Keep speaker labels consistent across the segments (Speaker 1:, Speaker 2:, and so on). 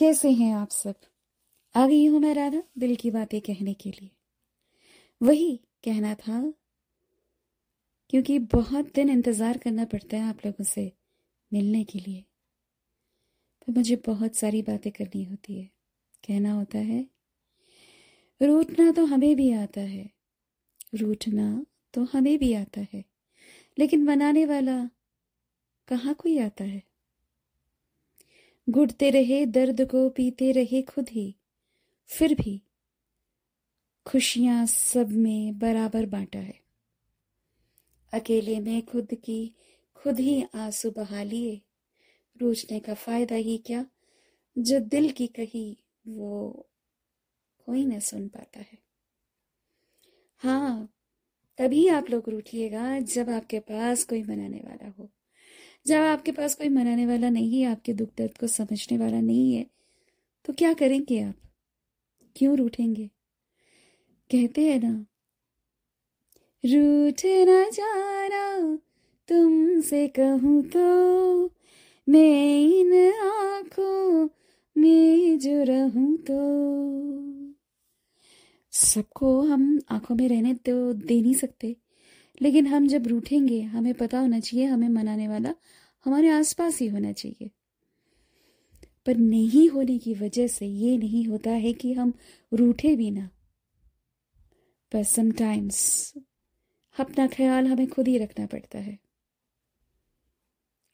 Speaker 1: कैसे हैं आप सब? आ गई हूँ मैं राधा, दिल की बातें कहने के लिए। वही कहना था, क्योंकि बहुत दिन इंतज़ार करना पड़ता है आप लोगों से मिलने के लिए। फिर मुझे बहुत सारी बातें करनी होती है। कहना होता है, रूठना तो हमें भी आता है। रूठना तो हमें भी आता है। लेकिन मनाने वाला कहाँ कोई आता है? घुटते रहे, दर्द को पीते रहे खुद ही। फिर भी खुशियाँ सब में बराबर बांटा है। अकेले में खुद की खुद ही आँसू बहा लिए। रोजने का फ़ायदा ही क्या? जो दिल की कही, वो कोई न सुन पाता है। हाँ तभी आप लोग रूठिएगा जब आपके पास कोई मनाने वाला हो। जब आपके पास कोई मनाने वाला नहीं है, आपके दुख दर्द को समझने वाला नहीं है तो क्या करेंगे आप? क्यों रूठेंगे? कहते हैं ना, रूठ न जाना, तुमसे कहूँ तो मैं इन आँखों में जो रहूँ तो। सबको हम आँखों में रहने तो दे नहीं सकते। लेकिन हम जब रूठेंगे, हमें पता होना चाहिए, हमें मनाने वाला हमारे आसपास ही होना चाहिए। पर नहीं होने की वजह से ये नहीं होता है कि हम रूठे भी ना। पर समटाइम्स अपना ख्याल हमें खुद ही रखना पड़ता है।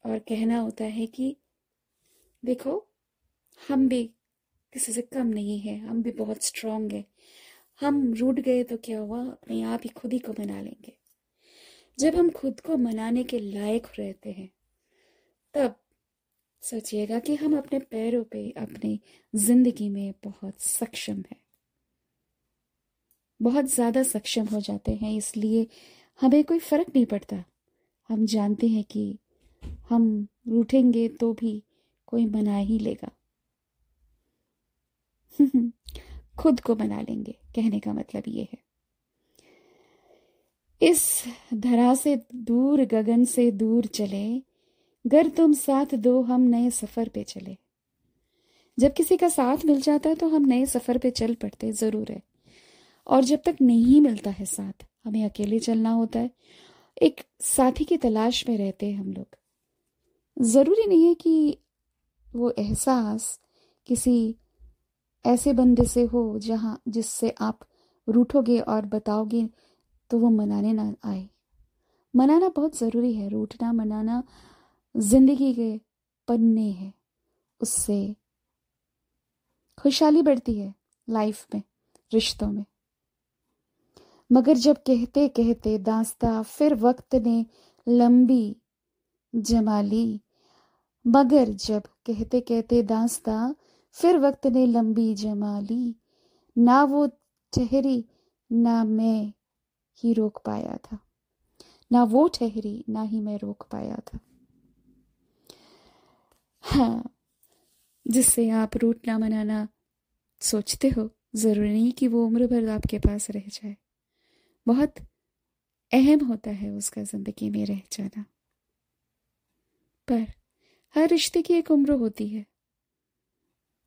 Speaker 1: और कहना होता है कि, देखो, हम भी किसी से कम नहीं है, हम भी बहुत स्ट्रांग है। हम रूट गए तो क्या हुआ? अपने आप ही खुद ही को मना लेंगे। जब हम खुद को मनाने के लायक रहते हैं, तब सोचिएगा कि हम अपने पैरों पे, अपनी ज़िंदगी में बहुत सक्षम है। बहुत ज़्यादा सक्षम हो जाते हैं, इसलिए हमें कोई फ़र्क नहीं पड़ता। हम जानते हैं कि हम रूठेंगे तो भी कोई मना ही लेगा। खुद को मना लेंगे, कहने का मतलब ये है। इस धरा से दूर, गगन से दूर चले। गर तुम साथ दो, हम नए सफ़र पे चले। जब किसी का साथ मिल जाता है तो हम नए सफ़र पे चल पड़ते, ज़रूर है। और जब तक नहीं मिलता है साथ, हमें अकेले चलना होता है। एक साथी की तलाश में रहते हैं हम लोग। ज़रूरी नहीं है कि वो एहसास किसी ऐसे बंदे से हो, जहाँ जिससे आप रूठोगे और बताओगे तो वो मनाने ना आए। मनाना बहुत ज़रूरी है। रूठना, मनाना ज़िंदगी के पन्ने हैं। उससे खुशहाली बढ़ती है लाइफ में, रिश्तों में। मगर जब कहते कहते दास्ता, फिर वक्त ने लंबी जमाली मगर जब कहते कहते दास्ता, फिर वक्त ने लंबी जमा ली। ना वो ठहरी, ना मैं। ही रोक पाया था। ना वो ठहरी, ना ही मैं रोक पाया था। हाँ जिससे आप रूटना मनाना सोचते हो, ज़रूरी नहीं कि वो उम्र भर आपके पास रह जाए। बहुत अहम होता है उसका ज़िंदगी में रह जाना। पर हर रिश्ते की एक उम्र होती है।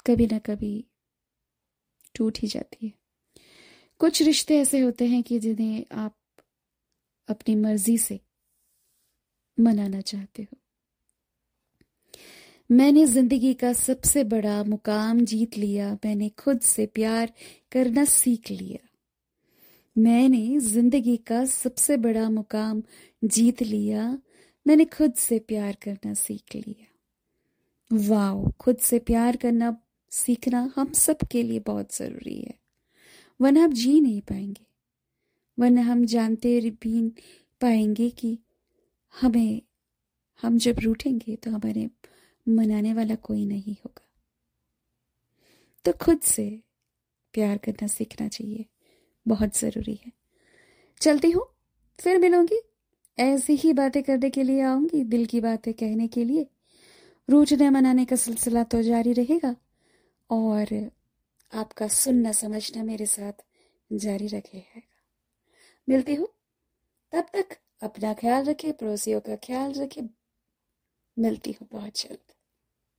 Speaker 1: कभी ना कभी टूट ही जाती है। कुछ रिश्ते ऐसे होते हैं कि जिन्हें आप अपनी मर्ज़ी से मनाना चाहते हो। मैंने ज़िंदगी का सबसे बड़ा मुकाम जीत लिया, मैंने खुद से प्यार करना सीख लिया। मैंने ज़िंदगी का सबसे बड़ा मुकाम जीत लिया, मैंने खुद से प्यार करना सीख लिया। वाओ, खुद से प्यार करना, सीखना हम सब के लिए बहुत ज़रूरी है। वरना आप जी नहीं पाएँगे। वरना हम जानते भी पाएँगे कि हमें, हम जब रूठेंगे तो हमारे मनाने वाला कोई नहीं होगा। तो खुद से प्यार करना सीखना चाहिए, बहुत ज़रूरी है। चलती हूँ, फिर मिलूँगी। ऐसी ही बातें करने के लिए आऊँगी, दिल की बातें कहने के लिए। रूठने मनाने का सिलसिला तो जारी रहेगा, और आपका सुनना समझना मेरे साथ जारी रखेगा। मिलती हूँ। तब तक अपना ख्याल रखे, पड़ोसियों का ख्याल रखे। मिलती हूँ बहुत जल्द।